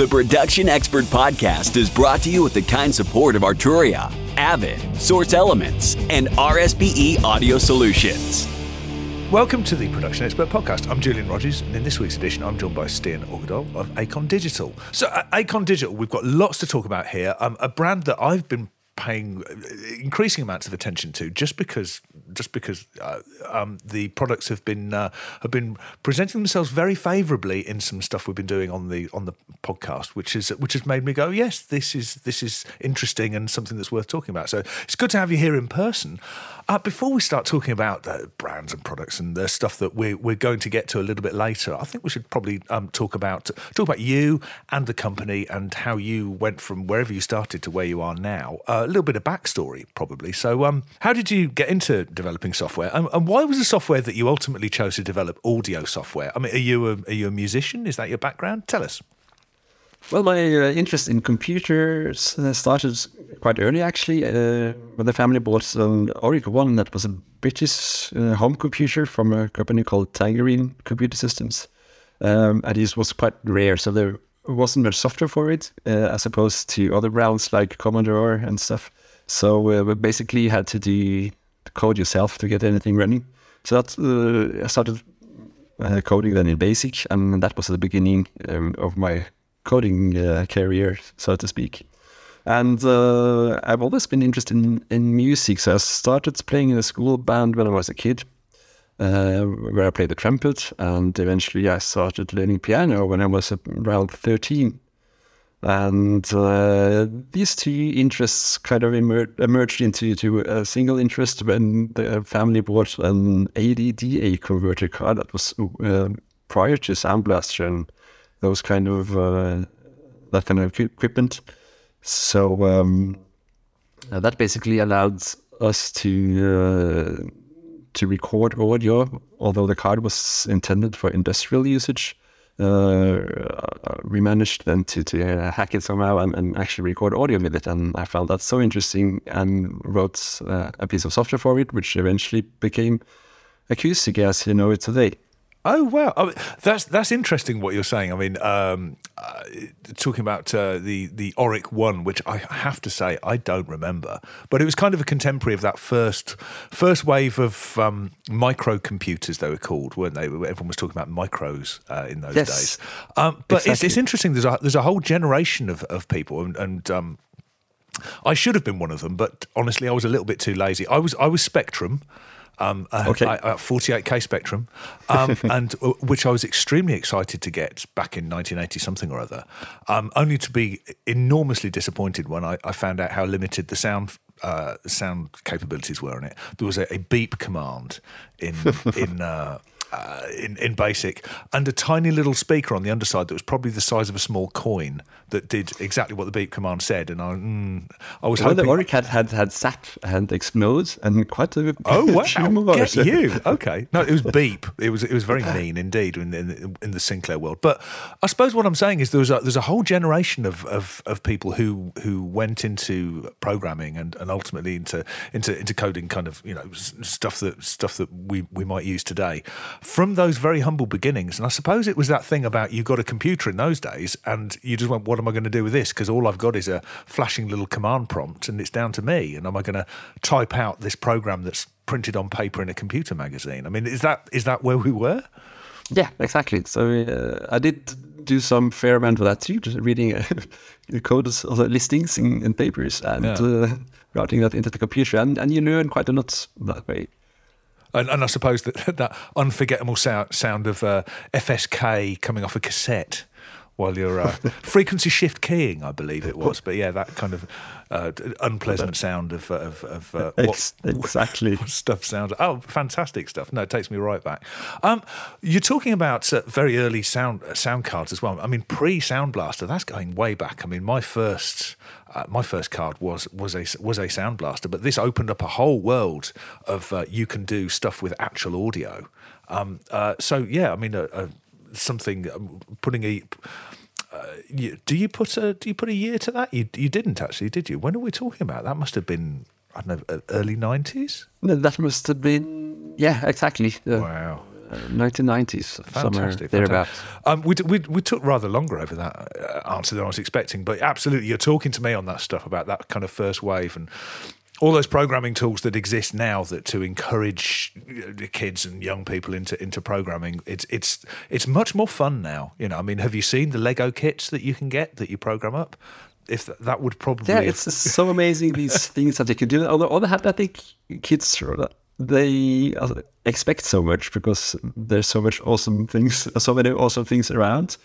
The Production Expert Podcast is brought to you with the kind support of Arturia, Avid, Source Elements, and RSPE Audio Solutions. Welcome to the Production Expert Podcast. I'm Julian Rogers, and in this week's edition, I'm joined by Stian Aagedal of Acon Digital. So, at Acon Digital, we've got lots to talk about here. Um, a brand that I've been paying increasing amounts of attention to just because just because uh, um, the products have been uh, have been presenting themselves very favourably in some stuff we've been doing on the on the podcast, which is which has made me go, yes, this is this is interesting and something that's worth talking about. So it's good to have you here in person. Uh, before we start talking about uh, brands and products and the stuff that we're, we're going to get to a little bit later, I think we should probably um, talk about talk about you and the company and how you went from wherever you started to where you are now. Uh, a little bit of backstory, probably. So, um, how did you get into developing software, and, and, why was the software that you ultimately chose to develop audio software? I mean, are you a, are you a musician? Is that your background? Tell us. Well, my uh, interest in computers uh, started quite early, actually. Uh, when the family bought an Oric One that was a British uh, home computer from a company called Tangerine Computer Systems. Um, and it was quite rare, so there wasn't much software for it, uh, as opposed to other brands like Commodore and stuff. So we basically had to do code yourself to get anything running. So that I started coding then in BASIC, and that was the beginning um, of my coding uh, career, so to speak. And uh, I've always been interested in, in music, so I started playing in a school band when I was a kid, uh, where I played the trumpet, and eventually I started learning piano when I was around 13. And uh, these two interests kind of emer- emerged into to a single interest when the family bought an ADDA converter card that was uh, prior to Sound Blaster and those kind of uh, that kind of equipment. So um, uh, that basically allowed us to uh, to record audio, although the card was intended for industrial usage. Uh, we managed then to, to uh, hack it somehow and, and, actually record audio with it. And I found that so interesting and wrote uh, a piece of software for it, which eventually became Acoustica as you know it today. Oh wow, I mean, that's that's interesting what you're saying. I mean, um, uh, talking about uh, the the Oric One, which I have to say I don't remember, but it was kind of a contemporary of that first first wave of um, microcomputers. They were called, weren't they? Everyone was talking about micros uh, in those yes, days. Um, but exactly. it's, it's, interesting. There's a there's a whole generation of of people, and, and um, I should have been one of them, but honestly, I was a little bit too lazy. I was I was Spectrum um, okay. a, a 48k Spectrum, um, and uh, which I was extremely excited to get back in 1980 something or other, um, only to be enormously disappointed when I, I found out how limited the sound uh, sound capabilities were on it. There was a, a beep command in in uh, uh, in, in BASIC, and a tiny little speaker on the underside that was probably the size of a small coin that did exactly what the beep command said. And I, mm, I was well, hoping. The Oric had, had, sat and explode and quite a oh wow, get you okay? No, it was beep. It was it was very mean indeed in, in, in the Sinclair world. But I suppose what I'm saying is there was a, there's a whole generation of, of, of people who who went into programming and, and ultimately into into into coding kind of you know stuff that stuff that we we might use today from those very humble beginnings. And I suppose it was that thing about you got a computer in those days and you just went, what am I going to do with this? Because all I've got is a flashing little command prompt and it's down to me. And am I going to type out this program that's printed on paper in a computer magazine? I mean, is that is that where we were? Yeah, exactly. So uh, I did do some fair amount of that too, just reading uh, code listings in, in papers and yeah. uh, routing that into the computer. And, and you learn quite a lot that way. And, and I suppose that that unforgettable sound, of uh, FSK coming off a cassette while you're uh, frequency shift keying, I believe it was. But yeah, that kind of uh, unpleasant sound of of, of uh, what, exactly what stuff sounds. Oh, fantastic stuff! No, it takes me right back. Um, you're talking about uh, very early sound uh, sound cards as well. I mean, pre Sound Blaster, that's going way back. I mean, my first. Uh, my first card was was a was a sound blaster, but this opened up a whole world of uh, you can do stuff with actual audio. Um, uh, so yeah, I mean, something um, putting a uh, you, do you put a do you put a year to that? You you didn't actually, did you? When are we talking about? That must have been I don't know early nineties. No, that must have been yeah, exactly. Uh, wow. 1990s, somewhere Fantastic. thereabouts. fantastic. Um, we, we, we took rather longer over that uh, answer than I was expecting, but absolutely, you're talking to me on that stuff about that kind of first wave and all those programming tools that exist now that to encourage uh, kids and young people into into programming. It's it's it's much more fun now. You know, I mean, have you seen the Lego kits that you can get that you program up? If th- that would probably Yeah, it's so amazing these things that they can do. Although, on the other hand, I think kids they uh, expect so much because there's so much awesome things, so many awesome things around,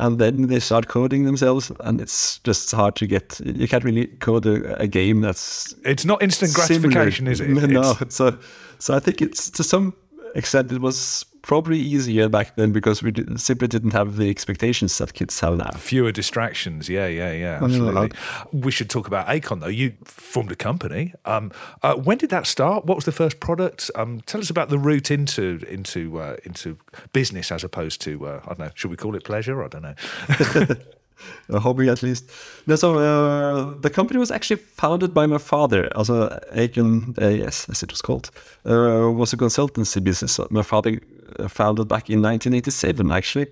and then they start coding themselves, and it's just hard to get. You can't really code a, a game that's it's not instant similar. gratification, is it? No, It's- so so I think it's to some extent it was probably easier back then because we did, simply didn't have the expectations that kids have now. fewer distractions. Yeah, yeah, yeah. Absolutely. We should talk about Acon though. You formed a company. Um, uh, when did that start? What was the first product? Um, tell us about the route into into uh, into business as opposed to uh, I don't know. Should we call it pleasure? I don't know. a hobby at least. No, so uh, the company was actually founded by my father. Also, Acon AS, as it was called, uh, was a consultancy business. My father uh, founded back in 1987, actually.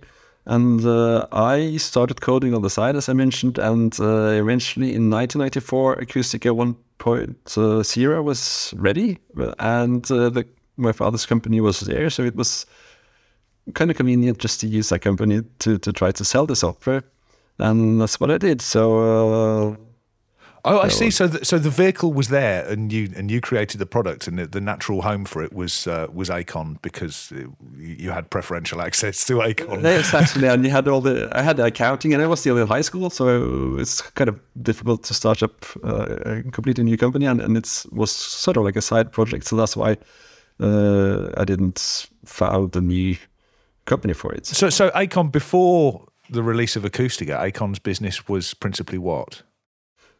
And uh, I started coding on the side, as I mentioned, and uh, eventually in 1994, Acoustica 1.0 was ready, and uh, the, my father's company was there, so it was kind of convenient just to use that company to, to try to sell the software. And that's what I did. So, uh, Oh, I see. So, the, so the vehicle was there, and you and you created the product, and the, the natural home for it was uh, was Acon because uh, you had preferential access to Acon. yes, actually, and you had all the, I had the accounting, and I was still in high school, so it's kind of difficult to start up uh, a completely new company, and, and it was sort of like a side project. So that's why uh, I didn't found a new company for it. So, so Acon before the release of Acoustica, Acon's business was principally what?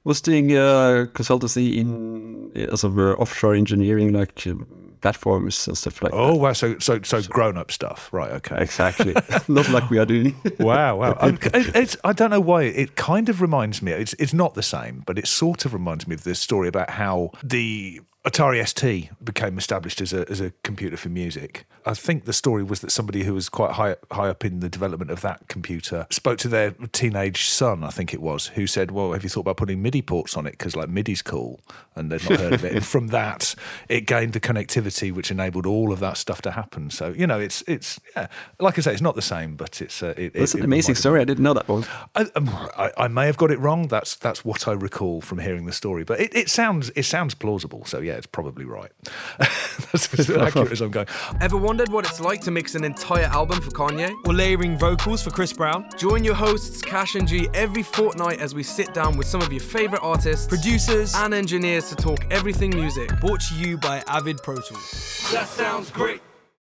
was doing uh, consultancy in uh, sort of uh, offshore engineering, like um, platforms and stuff like Oh that. wow! So so so grown up stuff, right? Okay. Exactly, not like we are doing. Wow, wow. It- it's, I don't know why. It kind of reminds me. It's it's not the same, but it sort of reminds me of this story about how the Atari ST became established as a as a computer for music. I think the story was that somebody who was quite high high up in the development of that computer spoke to their teenage son, I think it was, who said, "Well, have you thought about putting MIDI ports on it because like MIDI's cool?" And they'd not heard of it. And from that, it gained the connectivity which enabled all of that stuff to happen. So you know, it's it's yeah, like I say, it's not the same, but it's uh, it, It's it- an it amazing story. I didn't know that one. I, um, I, I may have got it wrong. That's that's what I recall from hearing the story, but it, it sounds it sounds plausible. So yeah, it's probably right. that's as accurate as I'm going. Ever wondered what it's like to mix an entire album for Kanye? Or layering vocals for Chris Brown. Join your hosts Cash and G every fortnight as we sit down with some of your favorite artists, Producers. and engineers to talk everything music. Brought to you by Avid Pro Tools. That sounds great.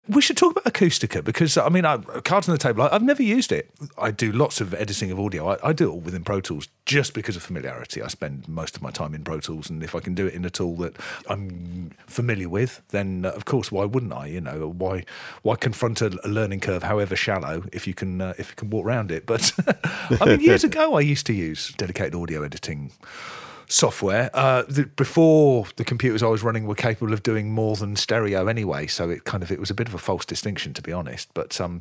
We should talk about Acoustica because I mean, I, cards on the table. I, I've never used it. I do lots of editing of audio. I, I do it all within Pro Tools just because of familiarity. I spend most of my time in Pro Tools, and if I can do it in a tool that I'm familiar with, then uh, of course, why wouldn't I? You know, why why confront a, a learning curve, however shallow, if you can uh, if you can walk around it? But I mean, years ago, I used to use dedicated audio editing software. Uh, the, before the computers I was running were capable of doing more than stereo anyway, so it kind of it was a bit of a false distinction to be honest. But um,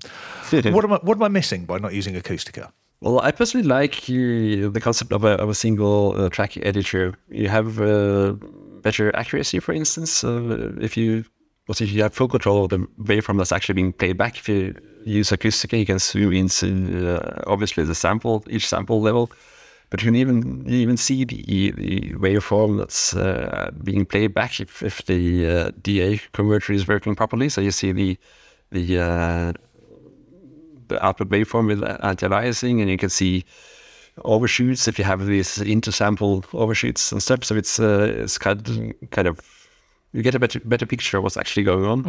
what am I what am I missing by not using Acoustica? Well, I personally like uh, the concept of a, of a single uh, track editor. You have uh, better accuracy, for instance. Uh, if you what if you have full control of the waveform that's actually being played back. If you use Acoustica, you can zoom in, uh, obviously the sample, each sample level, but you can even you even see the the waveform that's uh, being played back if, if the uh, DA converter is working properly. So you see the the uh, the output waveform with anti-aliasing, and you can see overshoots if you have these intersample overshoots and stuff. So it's uh, it's kind of, kind of you get a better better picture of what's actually going on.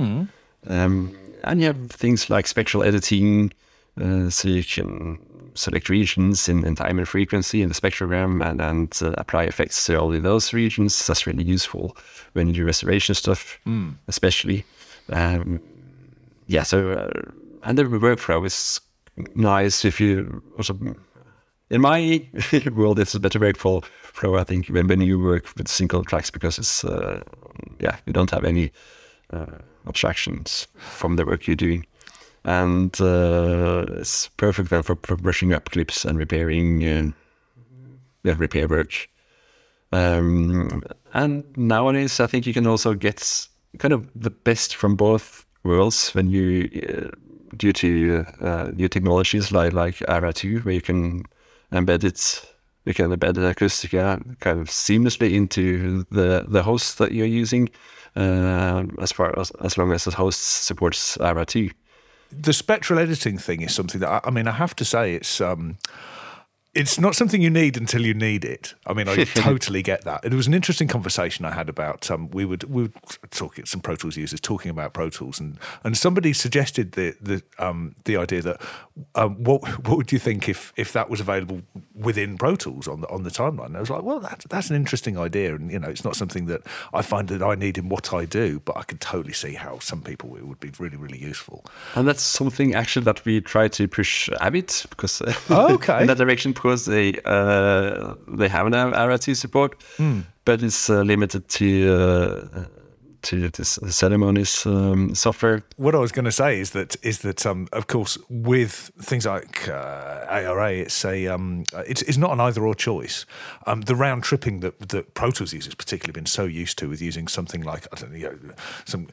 Um, and you have things like spectral editing, uh, so you can select regions in, in time and frequency in the spectrogram and, and uh, apply effects to all of those regions. That's really useful when you do restoration stuff, especially. Um, yeah, so uh, and the workflow is nice if you also. In my world, it's a better workflow. I think when, when you work with single tracks because it's uh, yeah you don't have any uh, abstractions from the work you're doing. And uh, it's perfect then for, for brushing up clips and repairing uh, yeah, repair work. Um, and nowadays, I think you can also get kind of the best from both worlds when you, uh, due to uh, new technologies like like ARA 2, where you can embed it, you can embed the Acoustica kind of seamlessly into the the host that you're using, uh, as far as as long as the host supports ARA 2. The spectral editing thing is something that I, I mean I have to say it's. Um, it's not something you need until you need it. I mean, I totally get that. It was an interesting conversation I had about um, we would we would talk some Pro Tools users talking about Pro Tools, and and somebody suggested the the um, the idea that um, what what would you think if if that was available within Pro Tools on the on the timeline? And I was like, well, that's that's an interesting idea, and you know, it's not something that I find that I need in what I do, but I could totally see how some people it would be really really useful. And that's something actually that we try to push a bit because Oh, okay. in that direction because they uh, they haven't an RT support, but it's uh, limited to uh, to this Celemony's um, software. what I was going to say is that is that um, of course with things like uh, ARA, it's a um, it's, it's not an either or choice. Um, the round tripping that that Pro Tools users particularly been so used to with using something like I don't know, you know some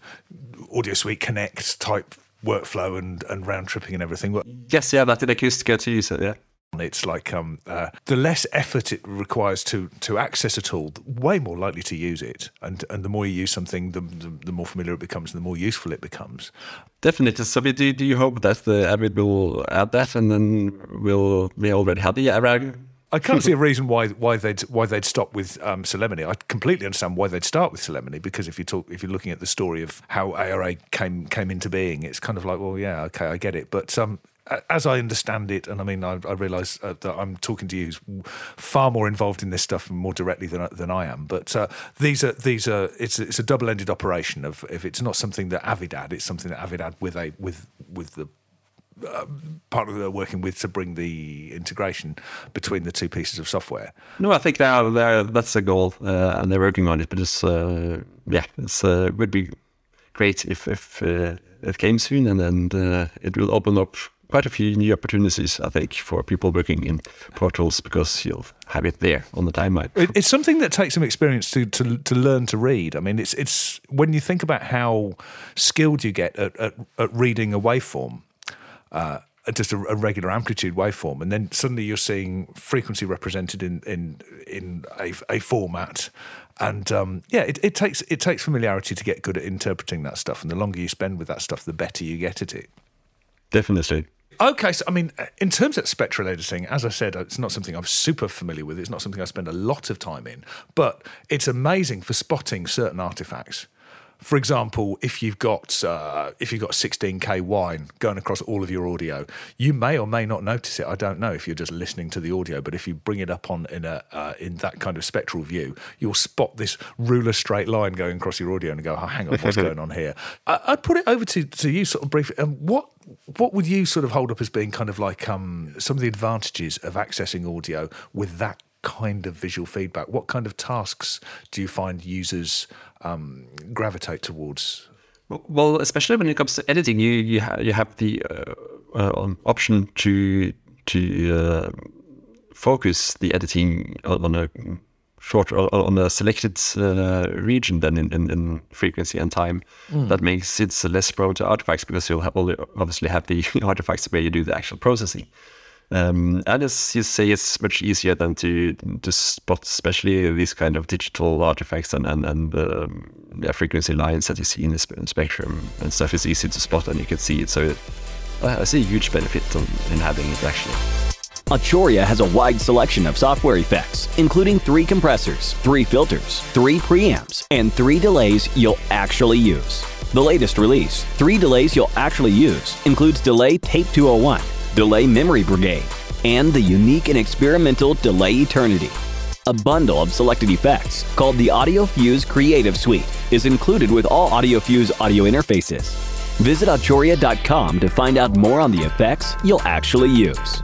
AudioSuite Connect type workflow and and round tripping and everything. Yes, yeah, that in Acoustica to use it. Yeah. It's like um, uh, the less effort it requires to to access a tool, the way more likely to use it. And and the more you use something, the, the, the more familiar it becomes, and the more useful it becomes. Definitely. So do, do you hope that the Avid will add that and then we'll we already have the ARA? I can't see a reason why why they'd why they'd stop with um, Celemony. I completely understand why they'd start with Celemony because if you talk if you're looking at the story of how ARA came came into being, it's kind of like well, yeah, okay, I get it. But um, as I understand it, and I mean, I, I realise uh, that I'm talking to you who's far more involved in this stuff and more directly than than I am. But uh, these are these are it's it's a double ended operation. Of if it's not something that Avid add, it's something that Avid add with a with with the partner that they're working with to bring the integration between the two pieces of software. No, I think they are, they are, that's a goal uh, and they're working on it. But it's uh, yeah, it's uh, would be great if if uh, it came soon and then uh, it will open up quite a few new opportunities. I think for people working in Pro Tools because you'll have it there on the timeline. It's something that takes some experience to, to to learn to read. I mean, it's it's when you think about how skilled you get at, at, at reading a waveform. Uh, just a, a regular amplitude waveform, and then suddenly you're seeing frequency represented in in in a, a format, and um, yeah, it, it takes it takes familiarity to get good at interpreting that stuff, and the longer you spend with that stuff, the better you get at it. Definitely. Okay, so I mean, uh, in terms of spectral editing, as I said, uh, it's not something I'm super familiar with. It's not something I spend a lot of time in, but it's amazing for spotting certain artifacts. For example, if you've got uh, if you've got 16k wine going across all of your audio, you may or may not notice it. I don't know if you're just listening to the audio, but if you bring it up on in a uh, in that kind of spectral view, you'll spot this ruler straight line going across your audio and go, "Oh, hang on, what's going on here?" I, I'd put it over to, to you, sort of briefly. Um, what what would you sort of hold up as being kind of like um, some of the advantages of accessing audio with that kind of visual feedback? What kind of tasks do you find users um, gravitate towards? Well, especially when it comes to editing, you you, ha- you have the uh, uh, um, option to to uh, focus the editing on a short on a selected uh, region than in, in, in frequency and time. That makes it less prone to artifacts because you'll have obviously have the artifacts where you do the actual processing. Um, and as you say, it's much easier than to to spot, especially these kind of digital artifacts and and, and um, frequency lines that you see in the spectrum and stuff is easy to spot and you can see it. So it, I see a huge benefit in having it actually. Arturia has a wide selection of software effects, including three compressors, three filters, three preamps, and three delays you'll actually use. The latest release, Three Delays You'll Actually Use, includes Delay Tape 201, Delay Memory Brigade, and the unique and experimental Delay Eternity. A bundle of selected effects called the Audio Fuse Creative Suite is included with all Audio Fuse audio interfaces. Visit Arturia.com to find out more on the effects you'll actually use.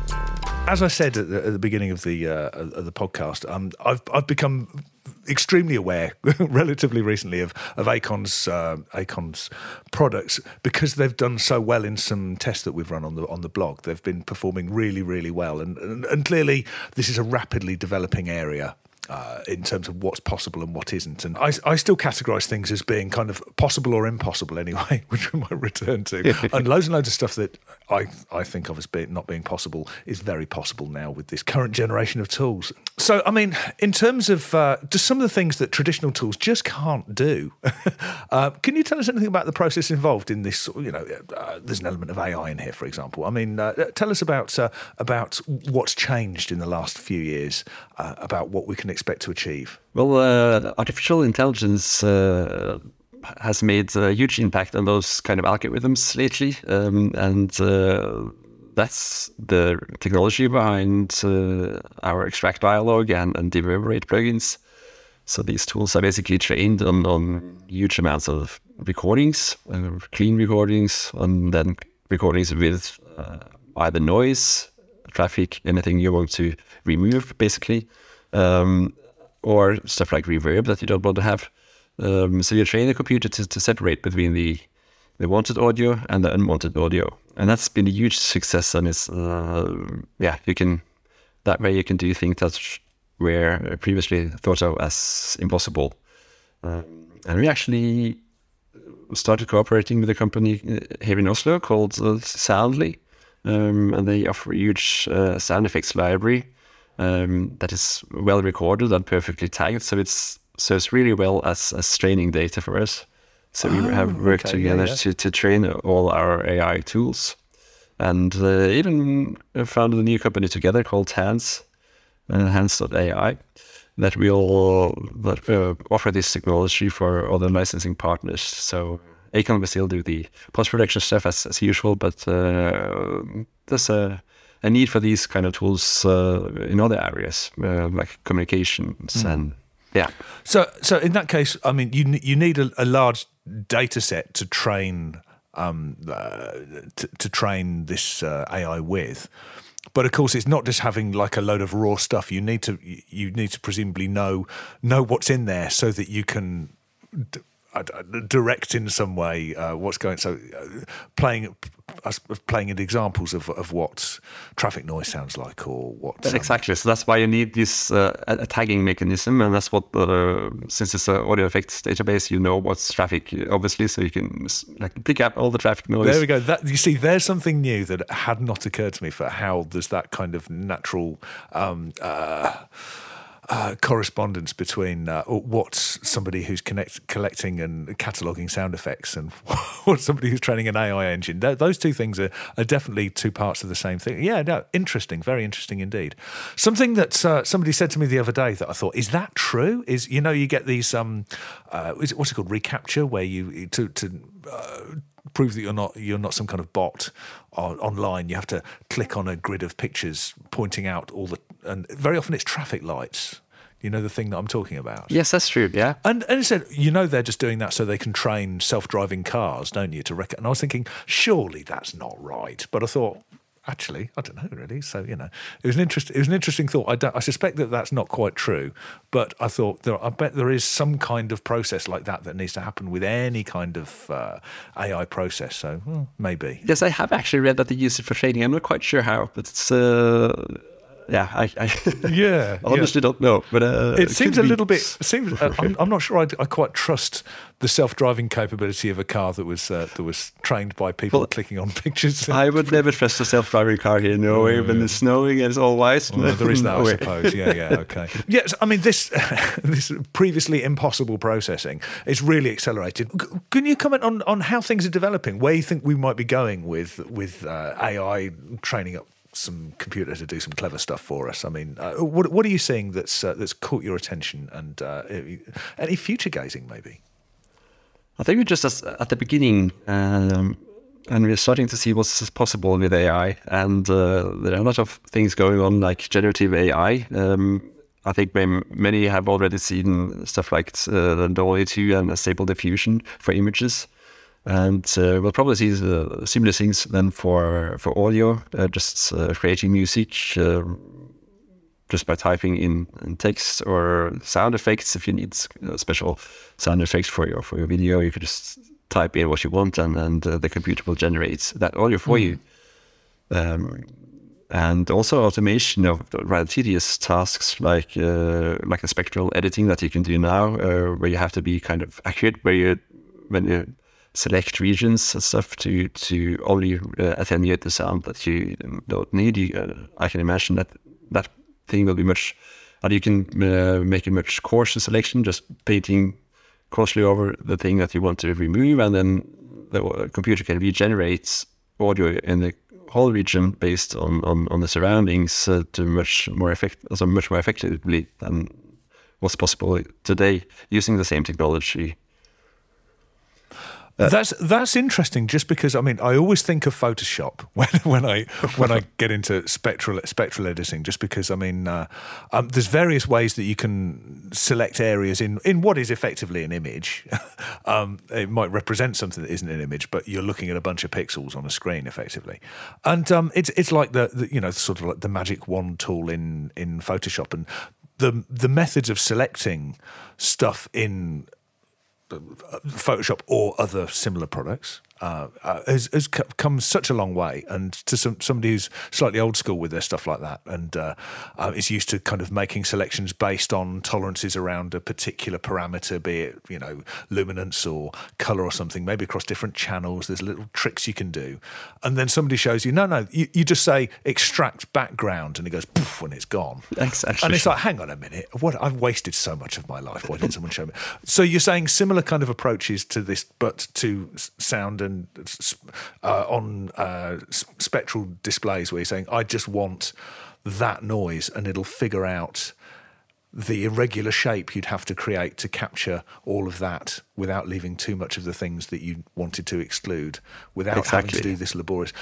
as I said at the, at the beginning of the uh, of the podcast, um, I've I've become extremely aware relatively recently of of Acon's uh, Acon's products because they've done so well in some tests that we've run on the on the blog. They've been performing really really well, and and, and clearly this is a rapidly developing area uh, in terms of what's possible and what isn't. And I, I still categorize things as being kind of possible or impossible anyway, which we might return to. and loads and loads of stuff that I, I think of as being, not being possible is very possible now with this current generation of tools. So, I mean, in terms of uh, just some of the things that traditional tools just can't do, uh, can you tell us anything about the process involved in this? You know, uh, there's an element of AI in here, for example. I mean, uh, tell us about uh, about what's changed in the last few years uh, about what we can expect to achieve? Well, uh, artificial intelligence uh, has made a huge impact on those kind of algorithms lately, um, and uh, that's the technology behind uh, our extract dialog and, and dereverberate plugins. So these tools are basically trained on, on huge amounts of recordings, uh, clean recordings, and then recordings with either noise, traffic, anything you want to remove, basically um, or stuff like reverb that you don't want to have. Um, so you train the computer to, to separate between the the wanted audio and the unwanted audio, and that's been a huge success. And it's uh, yeah, you can that way you can do things that were previously thought of as impossible. Um, and we actually started cooperating with a company uh, here in Oslo called uh, Soundly, um, and they offer a huge uh, sound effects library um, that is well recorded and perfectly tagged. So it's serves really well as, as training data for us. So oh, we have worked okay, together yeah, yeah. To, to train all our AI tools, and uh, even founded a new company together called Hance, uh, Hance.ai, that will that uh, offer this technology for other licensing partners. So Acon will still do the post production stuff as, as usual, but uh, there's a a need for these kind of tools uh, in other areas uh, like communications mm. and yeah. So so in that case, I mean, you you need a, a large data set to train um, uh, to, to, train this uh, AI with. But of course, it's not just having like a load of raw stuff. You need to you need to presumably know know what's in there so that you can direct in some way uh, what's going. So uh, playing playing in examples of, of what traffic noise sounds like or what um, exactly so that's why you need this uh, a tagging mechanism and that's what uh, since it's an audio effects database you know what's traffic obviously so you can like pick up all the traffic noise there we go that you see there's something new that had not occurred to me for how does that kind of natural um, uh, correspondence between uh, what somebody who's connect, collecting and cataloging sound effects and what somebody who's training an AI engine. Th- those two things are, are, definitely two parts of the same thing. Yeah, no, interesting, very interesting indeed. Something that uh, somebody said to me the other day that I thought is that true? Is you know you get these um, uh, it, what's it called reCAPTCHA where you to to uh, prove that you're not you're not some kind of bot online. You have to click on a grid of pictures pointing out all the and very often it's traffic lights. You know the thing that I'm talking about. Yes, that's true. Yeah, and and it said you know they're just doing that so they can train self-driving cars, don't you? To rec- and I was thinking surely that's not right, but I thought actually, I don't know really. So you know, it was an interest. It was an interesting thought. I, don't, I suspect that that's not quite true, but I thought there, I bet there is some kind of process like that that needs to happen with any kind of uh, AI process. So well, maybe. Yes, I have actually read that they use it for training. I'm not quite sure how, but it's. Uh, yeah, I, I yeah, honestly yeah. don't know, but uh, it, it seems a little bit. Seems uh, I'm, I'm, not sure I, I, quite trust the self-driving capability of a car that was uh, that was trained by people well, clicking on pictures. I would never trust a self-driving car here in Norway when it's snowing and it's all white. Well, there is that, I suppose. Yeah, yeah, okay. yes, I mean this this previously impossible processing is really accelerated. Can you comment on on how things are developing? Where you think we might be going with with uh, AI training up some computer to do some clever stuff for us. I mean, uh, what what are you seeing that's uh, that's caught your attention and uh, any future gazing maybe? I think we're just at the beginning, um, and we're starting to see what's possible with AI. And uh, there are a lot of things going on, like generative AI. Um, I think many have already seen stuff like uh, DALL-E 2 and Stable Diffusion for images. And uh, we'll probably see the similar things then for for audio, uh, just uh, creating music uh, just by typing in, in, text or sound effects. If you need special sound effects for your for your video, you could just type in what you want, and and uh, the computer will generate that audio for mm. you. Um, and also automation of rather tedious tasks like uh, like the spectral editing that you can do now, uh, where you have to be kind of accurate, where you when you select regions and stuff to to only uh, attenuate the sound that you don't need. You, uh, I can imagine that that thing will be much, and you can uh, make a much coarser selection, just painting closely over the thing that you want to remove, and then the computer can regenerate audio in the whole region based on, on, on the surroundings uh, to much more effect, also much more effectively than what's possible today using the same technology. Uh, that's that's interesting. Just because I mean, I always think of Photoshop when when I when I get into spectral spectral editing. Just because I mean, uh, um, there's various ways that you can select areas in in what is effectively an image. um, it might represent something that isn't an image, but you're looking at a bunch of pixels on a screen effectively. And um, it's it's like the, the you know sort of like the magic wand tool in in Photoshop and the the methods of selecting stuff in Photoshop or other similar products uh, uh, has, has, come such a long way. And to some, somebody who's slightly old school with their stuff like that and uh, uh, is used to kind of making selections based on tolerances around a particular parameter, be it, you know, luminance or color or something, maybe across different channels, there's little tricks you can do. And then somebody shows you, no, no, you, you just say extract background and it goes poof when it's gone. Exactly. And it's like, hang on a minute, what I've wasted so much of my life. Why didn't someone show me? So you're saying similar kind of approaches to this, but to sound and uh, on uh, spectral displays where you're saying, I just want that noise, and it'll figure out the irregular shape you'd have to create to capture all of that without leaving too much of the things that you wanted to exclude, without exactly. having to do this laborious.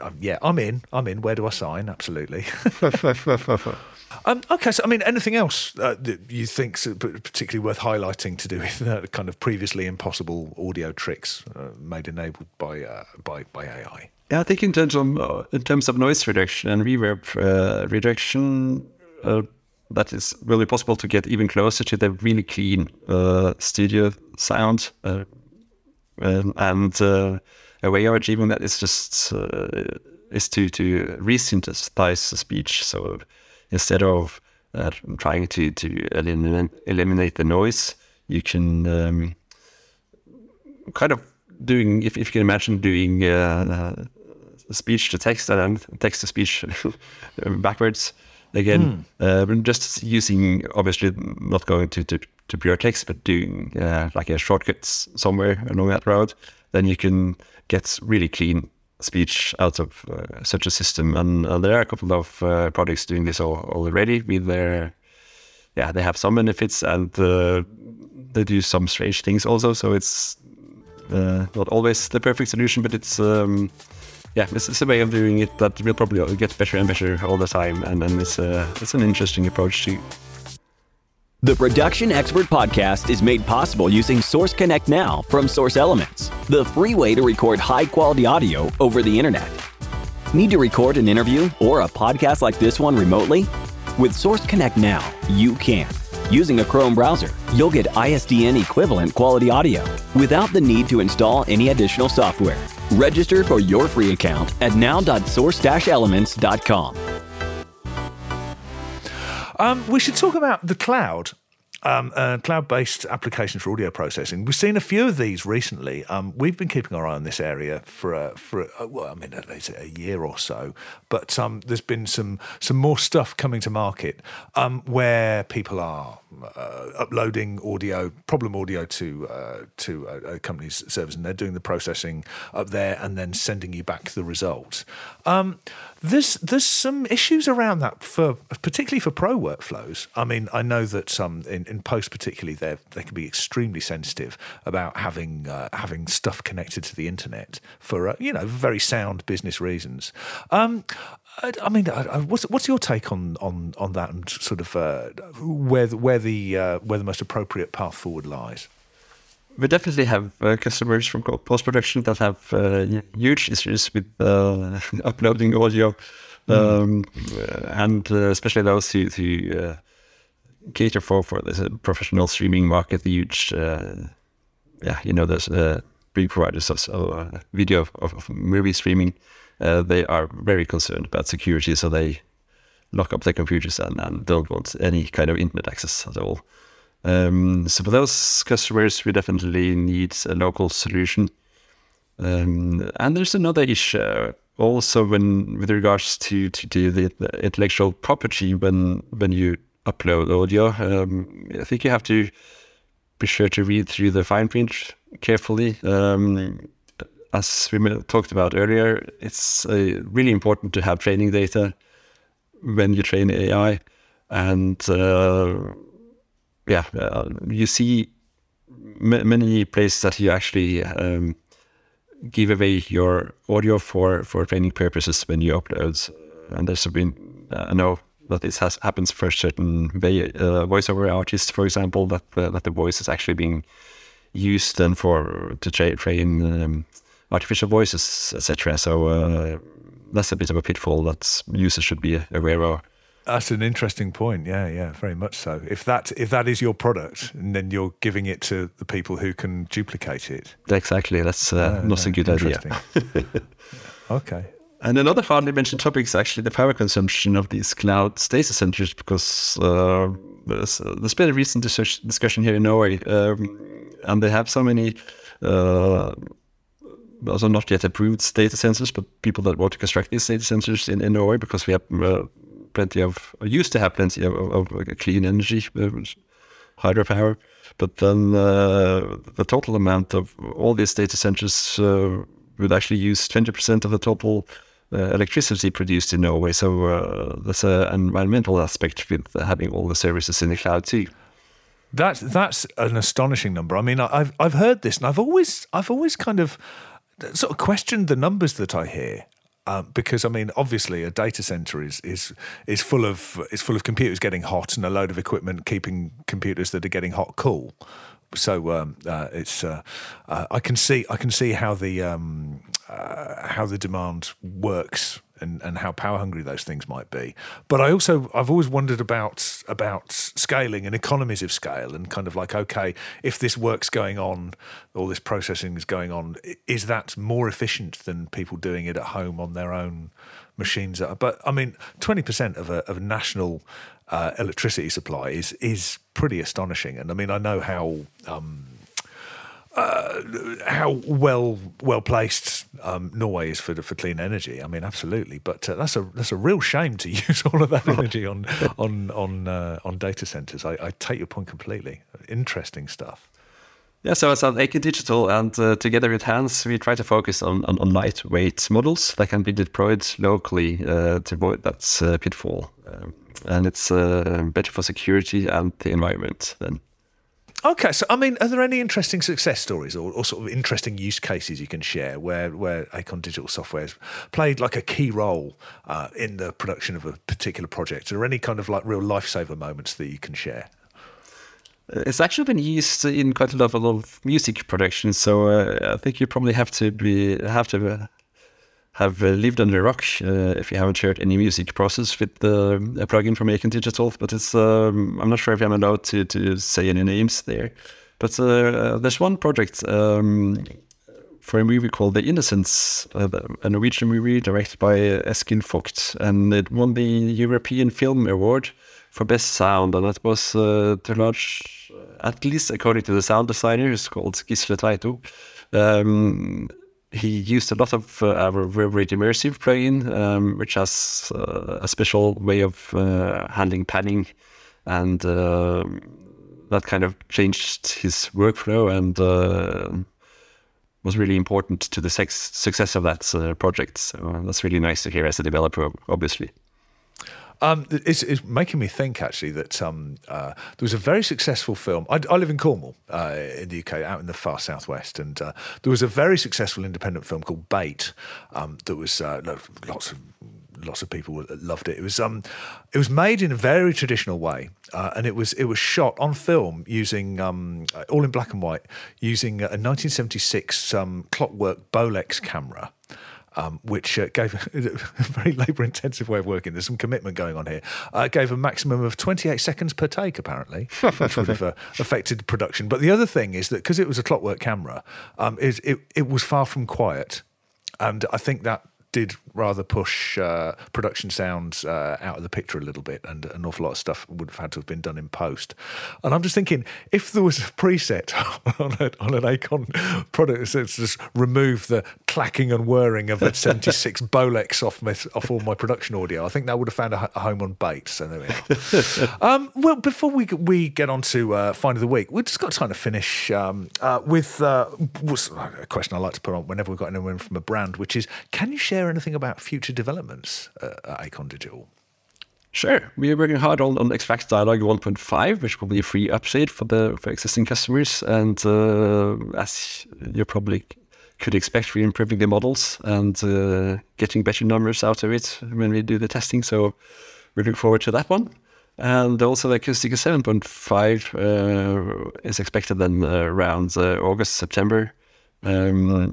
Um, yeah, I'm in. I'm in. Where do I sign? Absolutely. um, okay, so I mean, anything else uh, that you think particularly worth highlighting to do with uh, kind of previously impossible audio tricks uh, made enabled by uh, by by AI? Yeah, I think in terms of uh, in terms of noise reduction and reverb uh, reduction, that is really possible to get even closer to the really clean studio sound, um, and a way of achieving that is just uh, is to to resynthesize the speech. So instead of uh, trying to to eliminate eliminate the noise, you can um, kind of doing if, if you can imagine doing uh, uh speech to text and text to speech backwards again, mm. just using obviously not going to, to, to pure text, but doing uh, like a shortcuts somewhere along that route, then you can get really clean speech out of uh, such a system. And uh, there are a couple of uh, projects doing this all, already with their, yeah, they have some benefits and uh, they do some strange things also. So it's uh, not always the perfect solution, but it's, um, yeah, it's, it's, a way of doing it that will probably get better and better all the time. And then it's, uh, it's an interesting approach to the Production Expert Podcast is made possible using Source Connect Now from Source Elements, the free way to record high quality audio over the internet. Need to record an interview or a podcast like this one remotely? With Source Connect Now, you can. Using a Chrome browser, you'll get ISDN equivalent quality audio without the need to install any additional software. Register for your free account at now.source-elements.com. Um, we should talk about the cloud. Um, uh, cloud-based applications for audio processing. We've seen a few of these recently. Um, we've been keeping our eye on this area for for a, well, I mean, at least a year or so. But um, there's been some some more stuff coming to market um, where people are uh, uploading audio, problem audio to uh, to a, a, company's servers, and they're doing the processing up there and then sending you back the results. Um, there's there's some issues around that for particularly for pro workflows. I mean, I know that um, in, in post particularly they they can be extremely sensitive about having uh, having stuff connected to the internet for uh, you know very sound business reasons. Um, I, I mean, I, what's what's your take on on on that and sort of uh, where the, where the uh, where the most appropriate path forward lies? we definitely have uh, customers from post production that have uh, huge issues with uh, uploading audio, mm. um, and uh, especially those who, who uh, cater for for the professional streaming market, the huge, uh, yeah, you know, there's big providers of, of video of, of, movie streaming. they are very concerned about security, so they lock up their computers and, and don't want any kind of internet access at all. Um, so for those customers, we definitely need a local solution. Um, and there's another issue also when with regards to, to, to the, the, intellectual property when when you upload audio. Um, I think you have to be sure to read through the fine print carefully. Um, as we talked about earlier, it's uh, really important to have training data when you train AI, and uh, yeah, uh, you see many places that you actually um, give away your audio for for training purposes when you upload. And there's been uh, I know that this has happens for certain uh, voiceover artists, for example, that uh, that the voice is actually being used then for to tra- train um, artificial voices, etc. So uh, that's a bit of a pitfall that users should be aware of. That's an interesting point. Yeah, yeah, very much so. If that if that is your product, and then you're giving it to the people who can duplicate it. Exactly. That's uh, not no, a good idea. okay. And another hardly mentioned topic is actually the power consumption of these cloud data centers, because uh, there's, uh, there's been a recent discussion here in Norway, um, and they have so many. Uh, also not yet approved data centers, but people that want to construct these data centers in, in Norway because we have uh, plenty of, used to have plenty of, of, of clean energy, uh, hydropower. But then uh, the total amount of all these data centers uh, would actually use 20% of the total uh, electricity produced in Norway. So uh, there's an environmental aspect with having all the services in the cloud too. That's that's an astonishing number. I mean, I've I've heard this, and I've always I've always kind of sort of questioned the numbers that I hear. Um, because I mean, obviously, a data center is is is full of is full of computers getting hot and a load of equipment keeping computers that are getting hot cool. So um, uh, it's uh, uh, I can see I can see how the um, uh, how the demand works and, and how power hungry those things might be. But I also I've always wondered about about scaling and economies of scale and kind of like okay, if this work's going on, all this processing is going on, is that more efficient than people doing it at home on their own machines? But I mean, twenty percent of a of a national uh, electricity supply is is pretty astonishing. And I mean, I know how. Um, uh, how well well placed um, Norway is for for clean energy. I mean, absolutely. But uh, that's a that's a real shame to use all of that energy on on on uh, on data centers. I, I, take your point completely. Interesting stuff. Yeah, so it's at Acon Digital, and uh, together with Hance, we try to focus on, on, on, lightweight models that can be deployed locally uh, to avoid that uh, pitfall. Um, and it's better for security and the environment then. Okay, so I mean, are there any interesting success stories or, or, sort of interesting use cases you can share where where Acon Digital Software has played like a key role uh, in the production of a particular project? Are there any kind of like real lifesaver moments that you can share? It's actually been used in quite a lot of music production, so uh, I think you probably have to be have to uh, have uh, lived under a rock uh, if you haven't heard any music process with the a plugin from Acon Digital. But it's um, I'm not sure if I'm allowed to, to say any names there. But uh, there's one project um, for a movie called The Innocents, a Norwegian movie directed by Eskil Vogt, and it won the European Film Award for Best Sound, and that was uh, to large, at least according to the sound designer, who's called Gisle Tveito. Um, he used a lot of uh, our Reverb Immersive plugin, um, which has uh, a special way of uh, handling panning, and uh, that kind of changed his workflow and uh, was really important to the success of that uh, project. So that's really nice to hear as a developer, obviously. Um, it's, it's, making me think actually that um, uh, there was a very successful film. I, I live in Cornwall uh, in the UK, out in the far southwest, and uh, there was a very successful independent film called Bait um, that was uh, lots of lots of people loved it. It was um, it was made in a very traditional way, uh, and it was it was shot on film using um, all in black and white, using a 1976 um, Clockwork Bolex camera um, which uh, gave a very labour intensive way of working. There's some commitment going on here. Uh, gave a maximum of 28 seconds per take, apparently, which would have uh, affected production. But the other thing is that because it was a clockwork camera, um, is it, it was far from quiet. And I think that did rather push uh, production sounds uh, out of the picture a little bit, and an awful lot of stuff would have had to have been done in post. And I'm just thinking, if there was a preset on, a, on an Acon product that just remove the clacking and whirring of a 76 Bolex off my, off all my production audio, I think that would have found a, a home on bait. So there we are. um, well, before we we get on to uh, find of the week, we've just got time to finish um, uh, with uh, a question I like to put on whenever we've got anyone from a brand, which is, can you share anything about future developments at Acon Digital? Sure. We are working hard on, on Extract Dialog 1.5, which will be a free update for the for existing customers. And uh, as you're probably could expect, we're improving the models and uh, getting better numbers out of it when we do the testing. So we look forward to that one. And also the Acoustica 7.5 uh, is expected then uh, around uh, August, September. Um,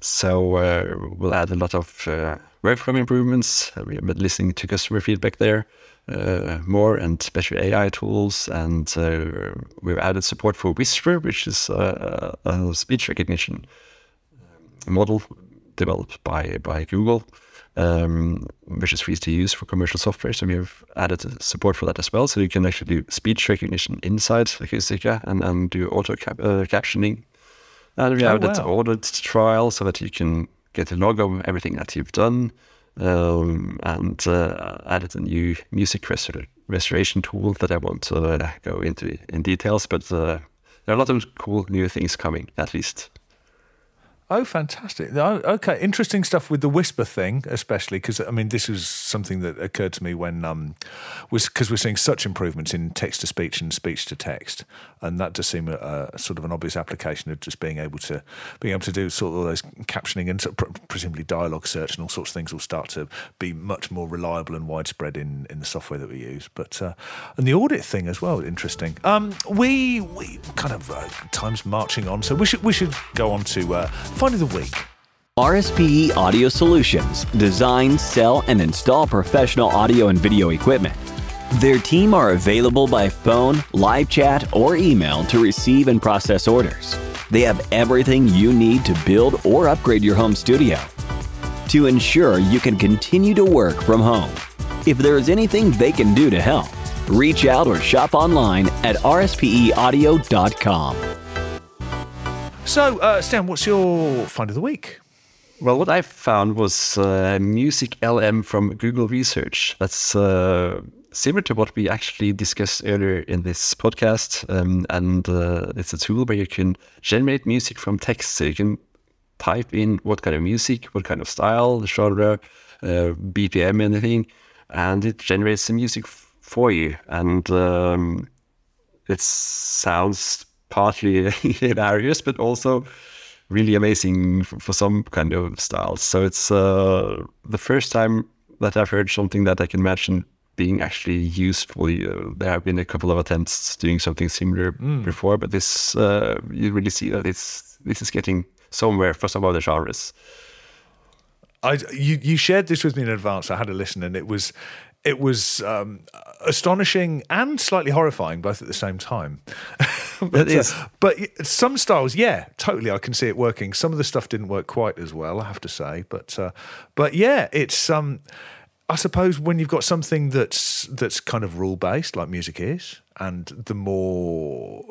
so uh, we'll add a lot of uh, workflow improvements. Uh, we've been listening to customer feedback there uh, more and better AI tools. And uh, we've added support for Whisper, which is uh, a speech recognition model developed by, by Google, um, which is free to use for commercial software. So we have added support for that as well. So you can actually do speech recognition inside Acoustica and, and do auto cap- captioning and we have oh, that audit trial so that you can get a log of everything that you've done um, and uh, added a new music restor- restoration tool that I won't uh, go into in details, but uh, there are a lot of cool new things coming, at least. Oh, fantastic! Oh, okay, interesting stuff with the whisper thing, especially because I mean this was something that occurred to me when um was because we're seeing such improvements in text to speech and speech to text, and that does seem a, a, sort of an obvious application of just being able to being able to do sort of all those captioning and sort of presumably dialogue search and all sorts of things will start to be much more reliable and widespread in, in the software that we use. But uh, and the audit thing as well, interesting. Um, we we kind of uh, time's marching on, so we should we should go on to uh, find of the week. RSPE Audio Solutions design, sell, and install professional audio and video equipment. Their team are available by phone, live chat, or email to receive and process orders. They have everything you need to build or upgrade your home studio to ensure you can continue to work from home. If there is anything they can do to help, reach out or shop online at rspeaudio.com. So, uh, Stian, what's your find of the week? Well, what I found was uh, MusicLM from Google Research. That's uh, similar to what we actually discussed earlier in this podcast. Um, and uh, it's a tool where you can generate music from text. So you can type in what kind of music, what kind of style, genre, uh, BPM, anything, and it generates the music f- for you. And um, it sounds partly hilarious, but also really amazing for, for, some kind of styles. So it's uh, the first time that I've heard something that I can imagine being actually useful. Uh, there have been a couple of attempts doing something similar mm. before, but this uh, you really see that it's this is getting somewhere for some other genres. I you you shared this with me in advance. I had a listen, and it was it was um, astonishing and slightly horrifying both at the same time. but, uh, but some styles, yeah, totally, I can see it working. Some of the stuff didn't work quite as well, I have to say. But uh, but yeah, it's um, I suppose when you've got something that's that's kind of rule based, like music is, and the more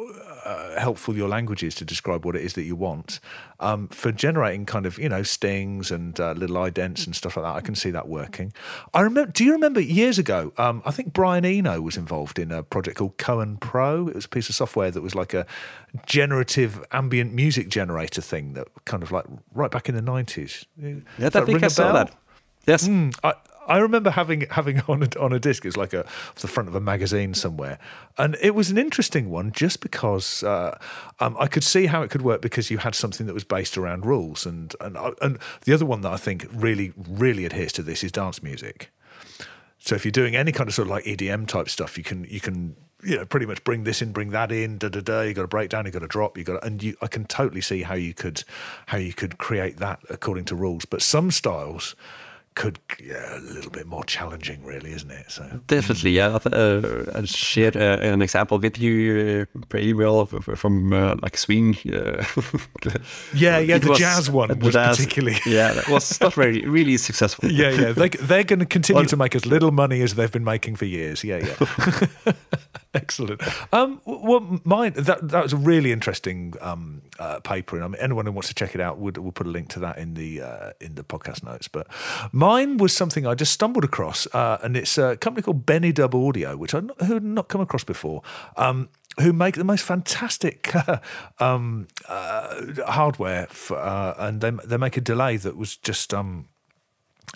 uh, helpful your language is to describe what it is that you want, um, for generating kind of you know stings and uh, little idents and stuff like that, I can see that working. I remember. Do you remember years ago? Um, I think Brian Eno was involved in a project called Koan Pro. It was a piece of software that was like a generative ambient music generator thing that kind of like right back in the nineties. Yeah, I think I saw that. Yes. Mm, I, I remember having having on a, on a disc. It was like a the front of a magazine somewhere, and it was an interesting one just because uh, um, I could see how it could work because you had something that was based around rules, and and and the other one that I think really really adheres to this is dance music. So if you're doing any kind of sort of like EDM type stuff, you can you can you know pretty much bring this in, bring that in, da da da. You got a breakdown, you got a drop, you got, and you I can totally see how you could how you could create that according to rules. But some styles could yeah, a little bit more challenging, really, isn't it? So Definitely, yeah. I th- Uh, I shared uh, an example with you uh, pretty well from uh, like swing. Uh, yeah, yeah, it the was- jazz one was jazz- particularly. yeah, that was not very really successful. Yeah, yeah, they, they're going to continue to make as little money as they've been making for years. Yeah, yeah. Excellent. Um, well, mine that that was a really interesting um, uh, paper, and I mean, anyone who wants to check it out, would we'll put a link to that in the uh, in the podcast notes. But mine was something I just stumbled across, uh, and it's a company called Benidub Audio, which I who had not come across before. Um, who make the most fantastic um, uh, hardware, for, uh, and they they make a delay that was just um,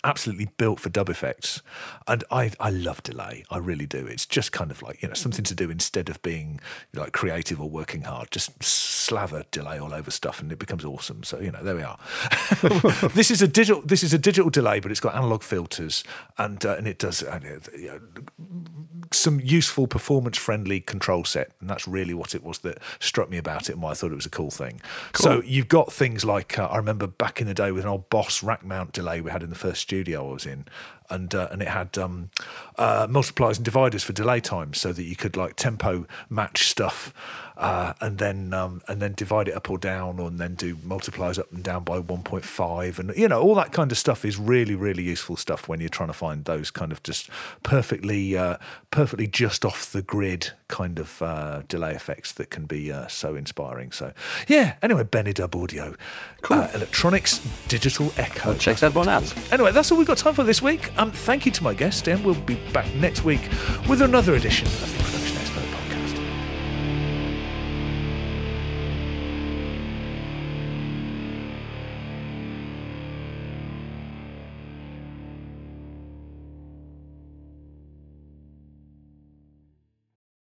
absolutely built for dub effects. And I, I love delay. I really do. It's just kind of like, you know, something to do instead of being like creative or working hard. Just slather delay all over stuff and it becomes awesome. So, you know, there we are. this is a digital this is a digital delay, but it's got analog filters and uh, and it does uh, you know, some useful performance friendly control set and that's really what it was that struck me about it and why I thought it was a cool thing. So you've got things like uh, I remember back in the day with an old Boss rack mount delay we had in the first studio I was in and uh, and it had um, uh, multipliers and dividers for delay times so that you could like tempo match stuff uh, and then um, and then divide it up or down and then do multipliers up and down by 1.5 and you know all that kind of stuff is really really useful stuff when you're trying to find those kind of just perfectly uh, perfectly just off the grid kind of uh, delay effects that can be uh, so inspiring so yeah anyway Benidub Audio uh, electronics digital echo Check that one out. Anyway, that's all we've got time for this week. Um, thank you to my guest, and we'll be back next week with another edition of